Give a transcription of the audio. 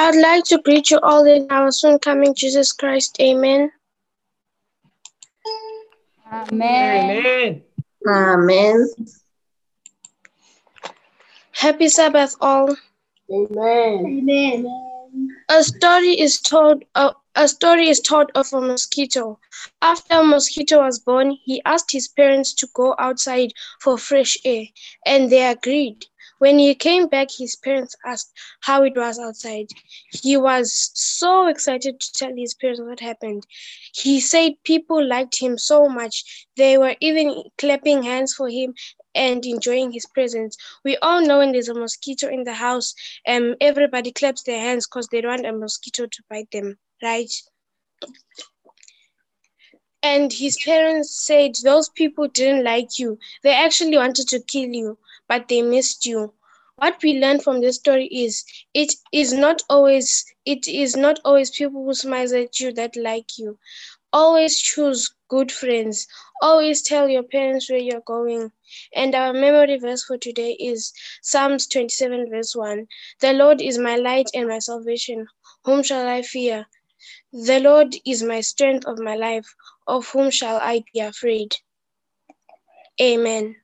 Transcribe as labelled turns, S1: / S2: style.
S1: I'd like to greet you all in our soon coming Jesus Christ. Amen.
S2: Amen.
S3: Amen.
S4: Amen.
S1: Happy Sabbath, all.
S4: Amen.
S1: A story is told. Uh, a story is told of a mosquito. After a mosquito was born, he asked his parents to go outside for fresh air, and they agreed. When he came back, his parents asked how it was outside. He was so excited to tell his parents what happened. He said people liked him so much. They were even clapping hands for him and enjoying his presence. We all know when there's a mosquito in the house, um, everybody claps their hands because they don't want a mosquito to bite them, right? And his parents said those people didn't like you. They actually wanted to kill you, but they missed you. What we learn from this story is it is not always it is not always people who smile at you that like you. Always choose good friends. Always tell your parents where you're going. And our memory verse for today is Psalms 27, verse 1. The Lord is my light and my salvation. Whom shall I fear? The Lord is my strength of my life. Of whom shall I be afraid? Amen.